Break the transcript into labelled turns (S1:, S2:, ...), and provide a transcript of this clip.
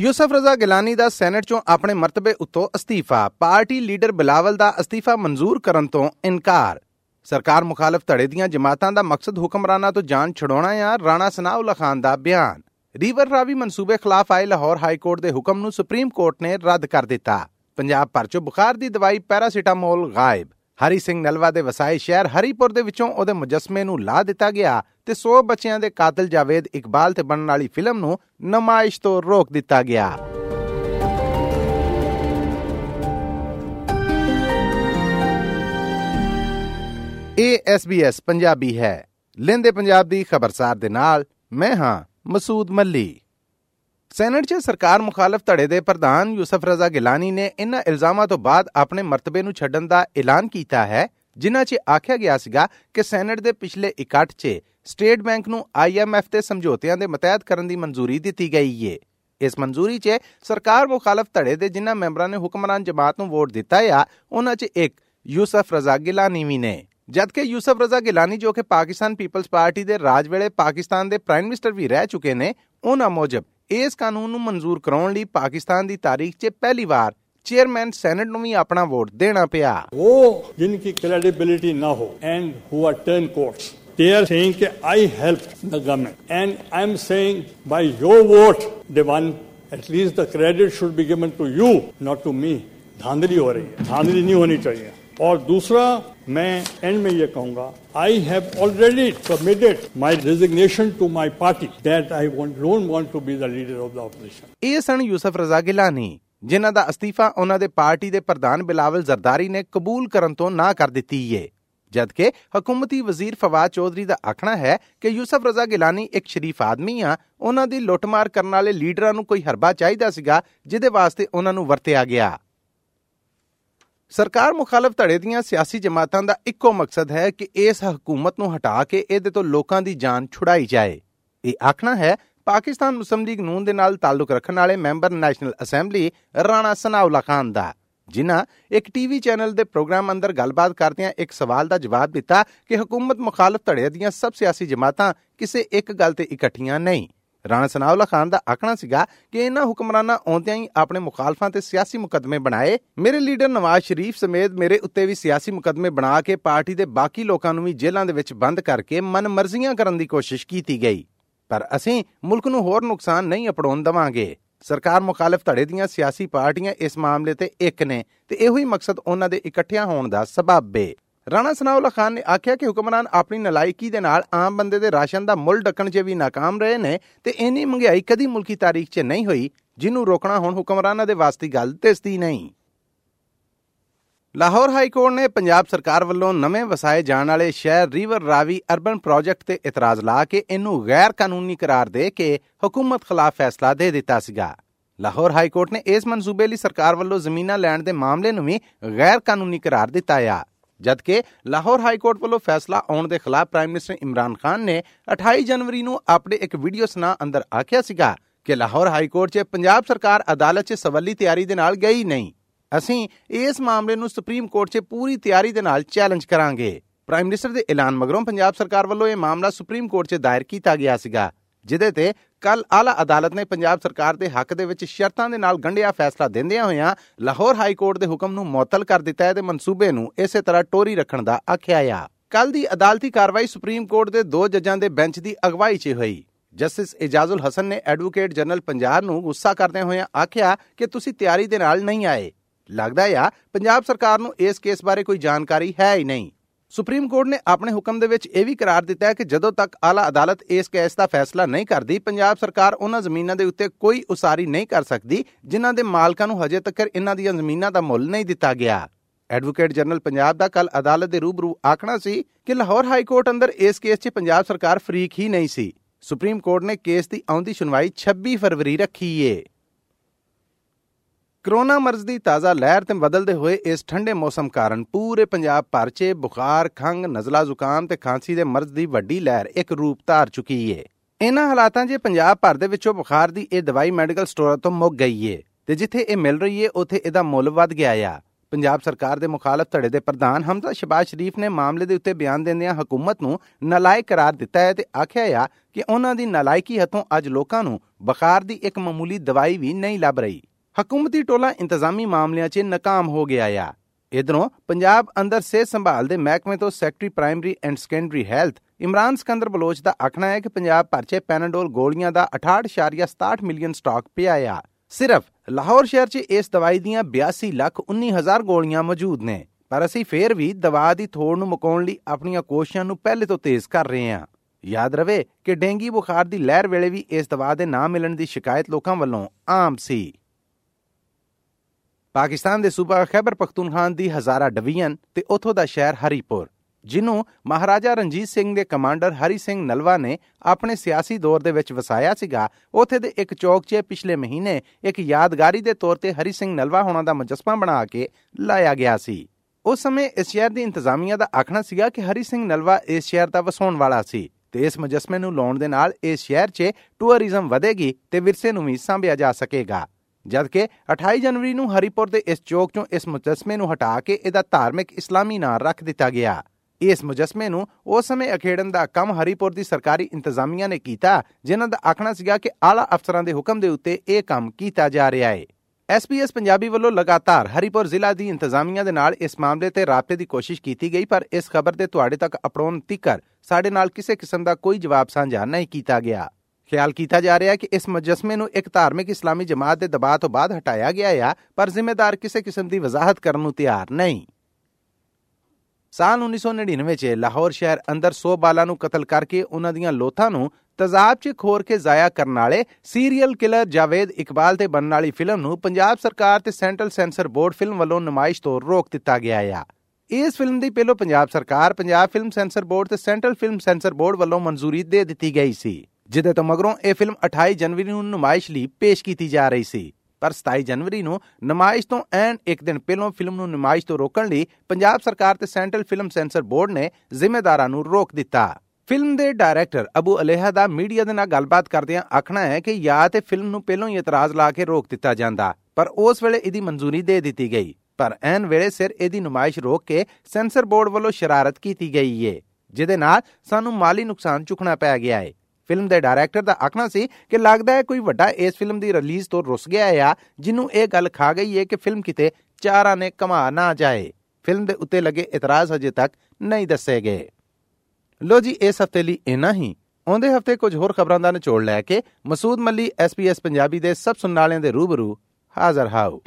S1: ਯੂਸਫ ਰਜ਼ਾ ਗਿਲਾਨੀ ਦਾ senate ਚੋਂ ਆਪਣੇ ਮਰਤਬੇ ਉੱਤੋਂ ਅਸਤੀਫਾ, ਪਾਰਟੀ ਲੀਡਰ ਬਿਲਾਵਲ ਦਾ ਅਸਤੀਫਾ ਮਨਜ਼ੂਰ ਕਰਨ ਤੋਂ ਇਨਕਾਰ। ਸਰਕਾਰ ਮੁਖਾਲਫ ਧੜੇ ਦੀਆਂ ਜਮਾਤਾਂ ਦਾ ਮਕਸਦ ਹੁਕਮਰਾਨਾਂ ਤੋਂ ਜਾਨ ਛਡਾਉਣਾ ਆ ਰਾਣਾ ਸਨਾਉਲਾ ਖਾਨ ਦਾ ਬਿਆਨ। ਰੀਵਰ ਰਾਵੀ ਮਨਸੂਬੇ ਖਿਲਾਫ ਆਏ ਲਾਹੌਰ ਹਾਈ ਕੋਰਟ ਦੇ ਹੁਕਮ ਨੂੰ ਸੁਪਰੀਮ ਕੋਰਟ ਨੇ ਰੱਦ ਕਰ ਦਿੱਤਾ। ਪੰਜਾਬ ਭਰ ਚੋਂ ਬੁਖਾਰ ਦੀ ਦਵਾਈ ਪੈਰਾਸੀਟਾਮੋਲ ਗਾਇਬ। ਹਰੀ ਸਿੰਘ ਨਲਵਾ ਦੇ ਵਸਾਈ ਸ਼ਹਿਰ ਹਰੀਪੁਰ ਦੇ ਵਿੱਚੋਂ ਉਹਦੇ ਮੁਜਸਮੇ ਨੂੰ ਲਾ ਦਿੱਤਾ ਗਿਆ ਤੇ 100 ਬੱਚਿਆਂ ਦੇ ਕਾਤਲ ਜਾਵੇਦ ਇਕਬਾਲ ਤੇ ਬਣਨ ਵਾਲੀ ਫਿਲਮ ਨੂੰ ਨਮਾਇਸ਼ ਤੋਂ ਰੋਕ ਦਿੱਤਾ ਗਿਆ। ਇਹ SBS ਪੰਜਾਬੀ ਹੈ। ਲੈਂਦੇ ਪੰਜਾਬ ਦੀ ਖਬਰਸਾਰ ਦੇ ਨਾਲ, ਮੈਂ ਹਾਂ ਮਸੂਦ ਮੱਲੀ। ਸੈਨੇਟ 'ਚ ਸਰਕਾਰ ਮੁਖਾਲਫ ਧੜੇ ਦੇ ਪ੍ਰਧਾਨ ਯੂਸਫ ਰਜ਼ਾ ਗਿਲਾਨੀ ਨੇ ਇਨ੍ਹਾਂ ਇਲਜ਼ਾਮਾਂ ਤੋਂ ਬਾਅਦ ਆਪਣੇ ਮਰਤਬੇ ਨੂੰ ਛੱਡਣ ਦਾ ਐਲਾਨ ਕੀਤਾ ਹੈ, ਜਿਨ੍ਹਾਂ 'ਚ ਆਖਿਆ ਗਿਆ ਸੀਗਾ ਕਿ ਸੈਨੇਟ ਦੇ ਪਿਛਲੇ ਇਕੱਠ 'ਚ ਸਟੇਟ ਬੈਂਕ ਨੂੰ IMF ਦੇ ਸਮਝੌਤਿਆਂ ਦੇ ਮਤਹਿਤ ਕਰਨ ਦੀ ਮਨਜ਼ੂਰੀ ਦਿੱਤੀ ਗਈ ਏ। ਇਸ ਮਨਜ਼ੂਰੀ 'ਚ ਸਰਕਾਰ ਮੁਖਾਲਫ ਧੜੇ ਦੇ ਜਿਨ੍ਹਾਂ ਮੈਂਬਰਾਂ ਨੇ ਹੁਕਮਰਾਨ ਜਮਾਤ ਨੂੰ ਵੋਟ ਦਿੱਤਾ ਆ ਉਹਨਾਂ 'ਚ ਇੱਕ ਯੂਸਫ ਰਜ਼ਾ ਗਿਲਾਨੀ ਵੀ ਨੇ। ਜਦਕਿ ਯੂਸਫ ਰਜ਼ਾ ਗਿਲਾਨੀ ਜੋ ਕਿ ਪਾਕਿਸਤਾਨ ਪੀਪਲਸ ਪਾਰਟੀ ਦੇ ਰਾਜ ਵੇਲੇ ਪਾਕਿਸਤਾਨ ਦੇ ਪ੍ਰਾਈਮ ਮਿਨਿਸਟਰ ਵੀ ਰਹਿ ਚੁੱਕੇ ਨੇ ਉਹਨਾਂ ਮੁਜਬ ਇਸ ਕਾਨੂੰਨ ਨੂੰ ਮਨਜ਼ੂਰ ਕਰਾਉਣ ਲਈ ਪਾਕਿਸਤਾਨ ਦੀ ਤਾਰੀਖ 'ਚ ਪਹਿਲੀ ਵਾਰ ਚੇਅਰਮੈਨ ਸੈਨੇਟ ਨੂੰ ਵੀ ਆਪਣਾ ਵੋਟ ਦੇਣਾ ਪਿਆ
S2: ਉਹ ਜਿਨਕੀ ਕ੍ਰੈਡੀਬਿਲਿਟੀ ਨਾ ਹੋ and who are turn courts they are saying that I helped the government and I'm saying by your vote they won at least the credit should be given to you not to me धांधली हो रही है धांधली नहीं होनी चाहिए और दूसरा मैं एंड में ये कहूंगा I have already submitted my resignation to my party that I don't want to be the leader of the opposition
S1: ਇਹ ਸਨ ਯੂਸਫ ਰਜ਼ਾ ਗਿਲਾਨੀ ਜਿਨ੍ਹਾਂ ਦਾ ਅਸਤੀਫਾ ਉਹਨਾਂ ਦੇ ਪਾਰਟੀ ਦੇ ਪ੍ਰਧਾਨ ਬਿਲਾਵਲ ਜ਼ਰਦਾਰੀ ਨੇ ਕਬੂਲ ਕਰਨ ਤੋਂ ਨਾ ਕਰ ਦਿੱਤੀ ਏ ਜਦਕਿ ਹਕੂਮਤੀ ਵਜ਼ੀਰ ਫਵਾਦ ਚੌਧਰੀ ਦਾ ਆਖਣਾ ਹੈ ਕਿ ਯੂਸਫ ਰਜ਼ਾ ਗਿਲਾਨੀ ਇੱਕ ਸ਼ਰੀਫ ਆਦਮੀ ਆ ਉਹਨਾਂ ਦੀ ਲੁੱਟਮਾਰ ਕਰਨ ਵਾਲੇ ਲੀਡਰਾਂ ਨੂੰ ਕੋਈ ਹਰਬਾ ਚਾਹੀਦਾ ਸੀਗਾ ਜਿਹਦੇ ਵਾਸਤੇ ਉਹਨਾਂ ਨੂੰ ਵਰਤਿਆ ਗਿਆ ਸਰਕਾਰ ਮੁਖਾਲਫ ਧੜੇ ਦੀਆਂ ਸਿਆਸੀ ਜਮਾਤਾਂ ਦਾ ਇੱਕੋ ਮਕਸਦ ਹੈ ਕਿ ਇਸ ਹਕੂਮਤ ਨੂੰ ਹਟਾ ਕੇ ਇਹਦੇ ਤੋਂ ਲੋਕਾਂ ਦੀ ਜਾਨ ਛੁਡਾਈ ਜਾਏ। ਇਹ ਆਖਣਾ ਹੈ, ਪਾਕਿਸਤਾਨ ਮੁਸਲਿਮ ਲੀਗ ਨੂਨ ਦੇ ਨਾਲ ਤਾਲੁਕ ਰੱਖਣ ਵਾਲੇ member national assembly Rana Sanaullah Khan ਦਾ। ਜਿਨ੍ਹਾਂ ਇੱਕ ਟੀਵੀ ਚੈਨਲ ਦੇ ਪ੍ਰੋਗਰਾਮ ਅੰਦਰ ਗੱਲਬਾਤ ਕਰਦਿਆਂ ਇੱਕ ਸਵਾਲ ਦਾ ਜਵਾਬ ਦਿੱਤਾ ਕਿ ਹਕੂਮਤ ਮੁਖਾਲਫ ਧੜੇ ਦੀਆਂ ਸਭ ਸਿਆਸੀ ਜਮਾਤਾਂ ਕਿਸੇ ਇੱਕ ਗੱਲ ਤੇ ਇਕੱਠੀਆਂ ਨਹੀਂ। ਰਾਣਾ ਸਨਾਉਲਾ ਖਾਨ ਦਾ ਆਖਣਾ ਸੀਗਾ ਕਿ ਇਹਨਾਂ ਹੁਕਮਰਾਨਾਂ ਆਉਂਦਿਆਂ ਹੀ ਆਪਣੇ ਮੁਖਾਲਫਾਂ ਤੇ ਸਿਆਸੀ ਮੁਕਦਮੇ ਬਣਾਏ। ਮੇਰੇ ਲੀਡਰ ਨਵਾਜ਼ ਸ਼ਰੀਫ ਸਮੇਤ ਮੇਰੇ ਉੱਤੇ ਵੀ ਸਿਆਸੀ ਮੁਕਦਮੇ ਬਣਾ ਕੇ ਪਾਰਟੀ ਦੇ ਬਾਕੀ ਲੋਕਾਂ ਨੂੰ ਵੀ ਜੇਲ੍ਹਾਂ ਦੇ ਵਿੱਚ ਬੰਦ ਕਰਕੇ ਮਨਮਰਜ਼ੀਆਂ ਕਰਨ ਦੀ ਕੋਸ਼ਿਸ਼ ਕੀਤੀ ਗਈ। ਪਰ ਅਸੀਂ ਮੁਲਕ ਨੂੰ ਹੋਰ ਨੁਕਸਾਨ ਨਹੀਂ ਅਪੜਾਉਣ ਦਵਾਂਗੇ। ਸਰਕਾਰ ਮੁਖਾਲਫ ਧੜੇ ਦੀਆਂ ਸਿਆਸੀ ਪਾਰਟੀਆਂ ਇਸ ਮਾਮਲੇ ਤੇ ਇੱਕ ਨੇ ਤੇ ਇਹੋ ਹੀ ਮਕਸਦ ਉਹਨਾਂ ਦੇ ਇਕੱਠਿਆਂ ਹੋਣ ਦਾ ਸਬਬ ਏ। ਰਾਣਾ ਸਨਾਉਲਾ ਖਾਨ ਨੇ ਆਖਿਆ ਕਿ ਹੁਕਮਰਾਨ ਆਪਣੀ ਨਲਾਇਕੀ ਦੇ ਨਾਲ ਆਮ ਬੰਦੇ ਦੇ ਰਾਸ਼ਨ ਦਾ ਮੁੱਲ ਡੱਕਣ 'ਚ ਵੀ ناکਾਮ ਰਹੇ ਨੇ ਤੇ ਇੰਨੀ ਮਹਿੰਗਾਈ ਕਦੀ ਮੁਲਕੀ ਤਾਰੀਖ 'ਚ ਨਹੀਂ ਹੋਈ, ਜਿਹਨੂੰ ਰੋਕਣਾ ਹੁਣ ਹੁਕਮਰਾਨਾਂ ਦੇ ਵਾਸਤੇ ਗੱਲ ਦਿਸਦੀ ਨਹੀਂ। ਲਾਹੌਰ ਹਾਈ ਕੋਰਟ ਨੇ ਪੰਜਾਬ ਸਰਕਾਰ ਵੱਲੋਂ ਨਵੇਂ ਵਸਾਏ ਜਾਣ ਵਾਲੇ ਸ਼ਹਿਰ ਰਿਵਰ ਰਾਵੀ ਅਰਬਨ ਪ੍ਰੋਜੈਕਟ ਤੇ ਇਤਰਾਜ਼ ਲਾ ਕੇ ਇਹਨੂੰ ਗੈਰ ਕਾਨੂੰਨੀ ਕਰਾਰ ਦੇ ਕੇ ਹਕੂਮਤ ਖਿਲਾਫ ਫੈਸਲਾ ਦੇ ਦਿੱਤਾ ਸੀਗਾ। ਲਾਹੌਰ ਹਾਈ ਕੋਰਟ ਨੇ ਇਸ ਮਨਸੂਬੇ ਲਈ ਸਰਕਾਰ ਵੱਲੋਂ ਜ਼ਮੀਨਾਂ ਲੈਣ ਦੇ ਮਾਮਲੇ ਨੂੰ ਵੀ ਗੈਰ ਕਾਨੂੰਨੀ ਕਰਾਰ ਦਿੱਤਾ ਆ। ਜਦਕਿ ਲਾਹੌਰ ਹਾਈ ਕੋਰਟ ਵੱਲੋਂ ਫੈਸਲਾ ਆਉਣ ਦੇ ਖਿਲਾਫ ਪ੍ਰਾਈਮ ਮਿਨਿਸਟਰ ਇਮਰਾਨ ਖਾਨ ਨੇ 28 ਜਨਵਰੀ ਨੂੰ ਆਪਣੇ ਇੱਕ ਵੀਡੀਓ ਸੁਨਾ ਅੰਦਰ ਆਖਿਆ ਸੀਗਾ ਕਿ ਲਾਹੌਰ ਹਾਈ ਕੋਰਟ 'ਚ ਪੰਜਾਬ ਸਰਕਾਰ ਅਦਾਲਤ 'ਚ ਸਵੱਲੀ ਤਿਆਰੀ ਦੇ ਨਾਲ ਗਈ ਨਹੀਂ। ਅਸੀਂ ਇਸ ਮਾਮਲੇ ਨੂੰ ਸੁਪਰੀਮ ਕੋਰਟ 'ਚ ਪੂਰੀ ਤਿਆਰੀ ਦੇ ਨਾਲ ਚੈਲੰਜ ਕਰਾਂਗੇ। ਪ੍ਰਾਈਮ ਮਿਨਿਸਟਰ ਦੇ ਐਲਾਨ ਮਗਰੋਂ ਪੰਜਾਬ ਸਰਕਾਰ ਵੱਲੋਂ ਇਹ ਮਾਮਲਾ ਸੁਪਰੀਮ ਕੋਰਟ 'ਚ ਦਾਇਰ ਕੀਤਾ ਗਿਆ ਸੀਗਾ। ਜਿਦੇ ਤੇ ਕੱਲ ਆਲਾ ਅਦਾਲਤ ਨੇ ਪੰਜਾਬ ਸਰਕਾਰ ਦੇ ਹੱਕ ਦੇ ਵਿੱਚ ਸ਼ਰਤਾਂ ਦੇ ਨਾਲ ਗੰਢਿਆ ਫੈਸਲਾ ਦਿੰਦਿਆਂ ਹੋਇਆਂ ਲਾਹੌਰ ਹਾਈ ਕੋਰਟ ਦੇ ਹੁਕਮ ਨੂੰ ਮੁਅੱਤਲ ਕਰ ਦਿੱਤਾ ਹੈ ਤੇ ਮਨਸੂਬੇ ਨੂੰ ਇਸੇ ਤਰ੍ਹਾਂ ਟੋਰੀ ਰੱਖਣ ਦਾ ਆਖਿਆ ਆ। ਕੱਲ ਦੀ ਅਦਾਲਤੀ ਕਾਰਵਾਈ ਸੁਪਰੀਮ ਕੋਰਟ ਦੇ ਦੋ ਜੱਜਾਂ ਦੇ ਬੈਂਚ ਦੀ ਅਗਵਾਈ 'ਚ ਹੋਈ। ਜਸਟਿਸ ਇਜਾਜ਼ੁਲ ਹਸਨ ਨੇ ਐਡਵੋਕੇਟ ਜਨਰਲ ਪੰਜਾਬ ਨੂੰ ਗੁੱਸਾ ਕਰਦਿਆਂ ਹੋਇਆਂ ਆਖਿਆ ਕਿ ਤੁਸੀਂ ਤਿਆਰੀ ਦੇ ਨਾਲ ਨਹੀਂ ਆਏ। ਲੱਗਦਾ ਆ, ਪੰਜਾਬ ਸਰਕਾਰ ਨੂੰ ਇਸ ਕੇਸ ਬਾਰੇ ਕੋਈ ਜਾਣਕਾਰੀ ਹੈ ਹੀ ਨਹੀਂ। ਸੁਪਰੀਮ ਕੋਰਟ ਨੇ ਆਪਣੇ ਹੁਕਮ ਦੇ ਵਿੱਚ ਇਹ ਵੀ ਕਰਾਰ ਦਿੱਤਾ ਹੈ ਕਿ ਜਦੋਂ ਤੱਕ ਆਲਾ ਅਦਾਲਤ ਇਸ ਕੇਸ ਦਾ ਫੈਸਲਾ ਨਹੀਂ ਕਰਦੀ, ਪੰਜਾਬ ਸਰਕਾਰ ਉਹਨਾਂ ਜ਼ਮੀਨਾਂ ਦੇ ਉੱਤੇ ਕੋਈ ਉਸਾਰੀ ਨਹੀਂ ਕਰ ਸਕਦੀ, ਜਿਨ੍ਹਾਂ ਦੇ ਮਾਲਕਾਂ ਨੂੰ ਹਜੇ ਤੱਕ ਇਹਨਾਂ ਦੀਆਂ ਜ਼ਮੀਨਾਂ ਦਾ ਮੁੱਲ ਨਹੀਂ ਦਿੱਤਾ ਗਿਆ। ਐਡਵੋਕੇਟ ਜਨਰਲ ਪੰਜਾਬ ਦਾ ਕੱਲ ਅਦਾਲਤ ਦੇ ਰੂਬਰੂ ਆਖਣਾ ਸੀ ਕਿ ਲਾਹੌਰ ਹਾਈ ਕੋਰਟ ਅੰਦਰ ਇਸ ਕੇਸ 'ਚ ਪੰਜਾਬ ਸਰਕਾਰ ਫਰੀਕ ਹੀ ਨਹੀਂ ਸੀ। ਸੁਪਰੀਮ ਕੋਰਟ ਨੇ ਕੇਸ ਦੀ ਆਉਂਦੀ ਸੁਣਵਾਈ 26 ਫਰਵਰੀ ਰੱਖੀ ਏ। ਕਰੋਨਾ ਮਰਜ਼ ਦੀ ਤਾਜ਼ਾ ਲਹਿਰ ਤੇ ਬਦਲਦੇ ਹੋਏ ਇਸ ਠੰਡੇ ਮੌਸਮ ਕਾਰਨ ਪੂਰੇ ਪੰਜਾਬ ਭਰ 'ਚ ਬੁਖਾਰ, ਖੰਗ, ਨਜ਼ਲਾ ਜ਼ੁਕਾਮ ਤੇ ਖਾਂਸੀ ਦੇ ਮਰਜ਼ ਦੀ ਵੱਡੀ ਲਹਿਰ ਇੱਕ ਰੂਪ ਧਾਰ ਚੁੱਕੀ ਏ। ਇਹਨਾਂ ਹਾਲਾਤਾਂ 'ਚ ਪੰਜਾਬ ਭਰ ਦੇ ਵਿੱਚੋਂ ਬੁਖਾਰ ਦੀ ਇਹ ਦਵਾਈ ਮੈਡੀਕਲ ਸਟੋਰਾਂ ਤੋਂ ਮੁੱਕ ਗਈ ਏ ਤੇ ਜਿੱਥੇ ਇਹ ਮਿਲ ਰਹੀ ਏ ਉੱਥੇ ਇਹਦਾ ਮੁੱਲ ਵੱਧ ਗਿਆ ਆ। ਪੰਜਾਬ ਸਰਕਾਰ ਦੇ ਮੁਖਾਲਫ ਧੜੇ ਦੇ ਪ੍ਰਧਾਨ ਹਮਜ਼ਾ ਸ਼ਬਾਜ਼ ਸ਼ਰੀਫ ਨੇ ਮਾਮਲੇ ਦੇ ਉੱਤੇ ਬਿਆਨ ਦਿੰਦਿਆਂ ਹਕੂਮਤ ਨੂੰ ਨਲਾਇਕ ਕਰਾਰ ਦਿੱਤਾ ਹੈ ਤੇ ਆਖਿਆ ਹੈ ਕਿ ਉਹਨਾਂ ਦੀ ਨਲਾਇਕੀ ਹੱਥੋਂ ਅੱਜ ਲੋਕਾਂ ਨੂੰ ਬੁਖਾਰ ਦੀ ਇੱਕ ਮਾਮੂਲੀ ਦਵਾਈ ਵੀ ਨਹੀਂ ਲੱਭ ਰਹੀ ਹਕੂਮਤੀ ਟੋਲਾ ਇੰਤਜ਼ਾਮੀ ਮਾਮਲਿਆਂ 'ਚ ਨਾਕਾਮ ਹੋ ਗਿਆ ਆ। ਇਧਰੋਂ ਪੰਜਾਬ ਅੰਦਰ ਸਿਹਤ ਸੰਭਾਲ ਦੇ ਮਹਿਕਮੇ ਤੋਂ secretary primary and secondary health Imran Sikandar Baloch ਦਾ ਆਖਣਾ ਹੈ ਕਿ ਪੰਜਾਬ ਭਰ 'ਚ ਪੈਨਾਡੋਲ ਗੋਲੀਆਂ ਦਾ 68.67 ਮਿਲੀਅਨ ਸਟਾਕ ਪਿਆ ਆ। ਸਿਰਫ ਲਾਹੌਰ ਸ਼ਹਿਰ 'ਚ ਇਸ ਦਵਾਈ ਦੀਆਂ 82 ਲੱਖ 19 ਹਜ਼ਾਰ ਗੋਲੀਆਂ ਮੌਜੂਦ ਨੇ, ਪਰ ਅਸੀਂ ਫੇਰ ਵੀ ਦਵਾ ਦੀ ਥੋੜ ਨੂੰ ਮੁਕਾਉਣ ਲਈ ਆਪਣੀਆਂ ਕੋਸ਼ਿਸ਼ਾਂ ਨੂੰ ਪਹਿਲੇ ਤੋਂ ਤੇਜ਼ ਕਰ ਰਹੇ ਹਾਂ। ਯਾਦ ਰਵੇ ਕਿ ਡੇਂਗੀ ਬੁਖਾਰ ਦੀ ਲਹਿਰ ਵੇਲੇ ਵੀ ਇਸ ਦਵਾ ਦੇ ਨਾ ਮਿਲਣ ਦੀ ਸ਼ਿਕਾਇਤ ਲੋਕਾਂ ਵੱਲੋਂ ਆਮ ਸੀ। ਪਾਕਿਸਤਾਨ ਦੇ ਸੂਬਾ ਖੈਬਰ ਪਖਤੂਨਖਾਨ ਦੀ ਹਜ਼ਾਰਾ ਡਿਵੀਜ਼ਨ ਤੇ ਉਥੋਂ ਦਾ ਸ਼ਹਿਰ ਹਰੀਪੁਰ ਜਿਹਨੂੰ ਮਹਾਰਾਜਾ ਰਣਜੀਤ ਸਿੰਘ ਦੇ ਕਮਾਂਡਰ ਹਰੀ ਸਿੰਘ ਨਲਵਾ ਨੇ ਆਪਣੇ ਸਿਆਸੀ ਦੌਰ ਦੇ ਵਿੱਚ ਵਸਾਇਆ ਸੀਗਾ, ਉਥੇ ਦੇ ਇੱਕ ਚੌਕ 'ਚ ਪਿਛਲੇ ਮਹੀਨੇ ਇੱਕ ਯਾਦਗਾਰੀ ਦੇ ਤੌਰ ਤੇ ਹਰੀ ਸਿੰਘ ਨਲਵਾ ਹੋਣਾ ਦਾ ਮੁਜਸਮਾ ਬਣਾ ਕੇ ਲਾਇਆ ਗਿਆ ਸੀ। ਉਸ ਸਮੇਂ ਇਸ ਸ਼ਹਿਰ ਦੀ ਇੰਤਜ਼ਾਮੀਆ ਦਾ ਆਖਣਾ ਸੀਗਾ ਕਿ ਹਰੀ ਸਿੰਘ ਨਲਵਾ ਇਸ ਸ਼ਹਿਰ ਦਾ ਵਸਾਉਣ ਵਾਲਾ ਸੀ ਤੇ ਇਸ ਮੁਜਸਮੇ ਨੂੰ ਲਾਉਣ ਦੇ ਨਾਲ ਇਸ ਸ਼ਹਿਰ 'ਚ ਟੂਰਿਜ਼ਮ ਵਧੇਗੀ ਤੇ ਵਿਰਸੇ ਨੂੰ ਵੀ ਸੰਭਿਆ ਜਾ ਸਕੇਗਾ। ਜਦਕਿ 28 ਜਨਵਰੀ ਨੂੰ ਹਰੀਪੁਰ ਦੇ ਇਸ ਚੌਕ 'ਚੋਂ ਇਸ ਮੁਜਸਮੇ ਨੂੰ ਹਟਾ ਕੇ ਇਹਦਾ ਧਾਰਮਿਕ ਇਸਲਾਮੀ ਨਾਂ ਰੱਖ ਦਿੱਤਾ ਗਿਆ। ਇਸ ਮੁਜਸਮੇ ਨੂੰ ਉਸ ਸਮੇਂ ਅਖੇੜਨ ਦਾ ਕੰਮ ਹਰੀਪੁਰ ਦੀ ਸਰਕਾਰੀ ਇੰਤਜ਼ਾਮੀਆਂ ਨੇ ਕੀਤਾ, ਜਿਨ੍ਹਾਂ ਦਾ ਆਖਣਾ ਸੀਗਾ ਕਿ ਆਲਾ ਅਫਸਰਾਂ ਦੇ ਹੁਕਮ ਦੇ ਉੱਤੇ ਇਹ ਕੰਮ ਕੀਤਾ ਜਾ ਰਿਹਾ ਹੈ। ਐਸਪੀਐਸ ਪੰਜਾਬੀ ਵੱਲੋਂ ਲਗਾਤਾਰ ਹਰੀਪੁਰ ਜ਼ਿਲ੍ਹਾ ਦੀ ਇੰਤਜ਼ਾਮੀਆਂ ਦੇ ਨਾਲ ਇਸ ਮਾਮਲੇ ਤੇ ਰਾਬਤੇ ਦੀ ਕੋਸ਼ਿਸ਼ ਕੀਤੀ ਗਈ, ਪਰ ਇਸ ਖਬਰ ਦੇ ਤੁਹਾਡੇ ਤੱਕ ਅਪੜਾਉਣ ਤੀਕਰ ਸਾਡੇ ਨਾਲ ਕਿਸੇ ਕਿਸਮ ਦਾ ਕੋਈ ਜਵਾਬ ਸਾਂਝਾ ਨਹੀਂ ਕੀਤਾ ਗਿਆ। ਖਿਆਲ ਕੀਤਾ ਜਾ ਰਿਹਾ ਹੈ ਕਿ ਇਸ ਮੁਜਸਮੇ ਨੂੰ ਇੱਕ ਧਾਰਮਿਕ ਇਸਲਾਮੀ ਜਮਾਤ ਦੇ ਦਬਾਅ ਤੋਂ ਬਾਅਦ ਹਟਾਇਆ ਗਿਆ ਹੈ ਪਰ ਜ਼ਿੰਮੇਦਾਰ ਕਿਸੇ ਕਿਸਮ ਦੀ ਵਜ਼ਾਹਤ ਕਰਨ ਨੂੰ ਤਿਆਰ ਨਹੀਂ। ਸਾਲ 1999 ਚ ਲਾਹੌਰ ਸ਼ਹਿਰ ਅੰਦਰ 100 ਬਾਲਾਂ ਨੂੰ ਕਤਲ ਕਰਕੇ ਉਹਨਾਂ ਦੀਆਂ ਲੋਥਾਂ ਨੂੰ ਤਜ਼ਾਬ 'ਚ ਖੋਰ ਕੇ ਜ਼ਾਇਆ ਕਰਨ ਵਾਲੇ ਸੀਰੀਅਲ ਕਿਲਰ ਜਾਵੇਦ ਇਕਬਾਲ ਤੇ ਬਣਨ ਵਾਲੀ ਫਿਲਮ ਨੂੰ ਪੰਜਾਬ ਸਰਕਾਰ ਤੇ ਸੈਂਟਰਲ ਸੈਂਸਰ ਬੋਰਡ ਫਿਲਮ ਵੱਲੋਂ ਨਮਾਇਸ਼ ਤੋਂ ਰੋਕ ਦਿੱਤਾ ਗਿਆ ਹੈ ਇਸ ਫਿਲਮ ਦੀ ਪਹਿਲੋ ਪੰਜਾਬ ਸਰਕਾਰ, ਪੰਜਾਬ ਫਿਲਮ ਸੈਂਸਰ ਬੋਰਡ ਤੇ ਸੈਂਟਰਲ ਫਿਲਮ ਸੈਂਸਰ ਬੋਰਡ ਵੱਲੋਂ ਮਨਜ਼ੂਰੀ ਦੇ ਦਿੱਤੀ ਗਈ ਸੀ। ਜਿਦੇ ਤੋਂ ਮਗਰੋਂ ਇਹ ਫਿਲਮ 28 ਜਨਵਰੀ ਨੂੰ ਨਮਾਇਸ਼ ਲਈ ਪੇਸ਼ ਕੀਤੀ ਜਾ ਰਹੀ ਸੀ। ਪਰ 27 ਜਨਵਰੀ ਨੂੰ ਨਮਾਇਸ਼ ਤੋਂ ਐਨ ਇੱਕ ਦਿਨ ਪਹਿਲਾਂ ਫਿਲਮ ਨੂੰ ਨਮਾਇਸ਼ ਤੋਂ ਰੋਕਣ ਲਈ ਪੰਜਾਬ ਸਰਕਾਰ ਤੇ ਸੈਂਟਰਲ ਫਿਲਮ ਸੈਂਸਰ ਬੋਰਡ ਨੇ ਜ਼ਿੰਮੇਦਾਰਾਂ ਨੂੰ ਰੋਕ ਦਿੱਤਾ। ਫਿਲਮ ਦੇ ਡਾਇਰੈਕਟਰ ਅਬੂ ਅਲੇਹਾ ਦਾ ਮੀਡੀਆ ਦੇ ਨਾਲ ਗੱਲਬਾਤ ਕਰਦਿਆਂ ਆਖਣਾ ਹੈ ਕਿ ਜਾਂ ਤੇ ਫਿਲਮ ਨੂੰ ਪਹਿਲਾਂ ਹੀ ਇਤਰਾਜ਼ ਲਾ ਕੇ ਰੋਕ ਦਿੱਤਾ ਜਾਂਦਾ, ਪਰ ਉਸ ਵੇਲੇ ਇਹਦੀ ਮਨਜ਼ੂਰੀ ਦੇ ਦਿੱਤੀ ਗਈ। ਪਰ ਐਨ ਵੇਲੇ ਸਿਰ ਇਹਦੀ ਨਮਾਇਸ਼ ਰੋਕ ਕੇ ਸੈਂਸਰ ਬੋਰਡ ਵੱਲੋਂ ਸ਼ਰਾਰਤ ਕੀਤੀ ਗਈ ਏ, ਜਿਹਦੇ ਨਾਲ ਸਾਨੂੰ ਮਾਲੀ ਨੁਕਸਾਨ ਚੁਕਣਾ ਪੈ ਗਿਆ ਏ। ਫਿਲਮ ਦੇ ਡਾਇਰੈਕਟਰ ਦਾ ਆਖਣਾ ਸੀ ਕਿ ਲੱਗਦਾ ਹੈ ਕੋਈ ਵੱਡਾ ਇਸ ਫਿਲਮ ਦੀ ਰਿਲੀਜ਼ ਤੋਂ ਰੁੱਸ ਗਿਆ ਹੈ ਆ ਜਿਹਨੂੰ ਇਹ ਗੱਲ ਖਾ ਗਈ ਹੈ ਕਿ ਫਿਲਮ ਕਿਤੇ ਚਾਰਾਂ ਨੇ ਕਮਾ ਨਾ ਜਾਏ। ਫਿਲਮ ਦੇ ਉੱਤੇ ਲੱਗੇ ਇਤਰਾਜ਼ ਅਜੇ ਤੱਕ ਨਹੀਂ ਦੱਸੇ ਗਏ। ਲੋ ਜੀ, ਇਸ ਹਫ਼ਤੇ ਲਈ ਇਨਾ ਹੀ। ਆਉਂਦੇ ਹਫ਼ਤੇ ਕੁਝ ਹੋਰ ਖਬਰਾਂ ਦਾ ਨਿਚੋੜ ਲੈ ਕੇ ਮਸੂਦ ਮੱਲੀ ਐਸਪੀਐਸ ਪੰਜਾਬੀ ਦੇ ਸਭ ਸੁਣਨ ਵਾਲਿਆਂ ਦੇ ਰੂਬਰੂ ਹਾਜ਼ਰ ਹਾਓ।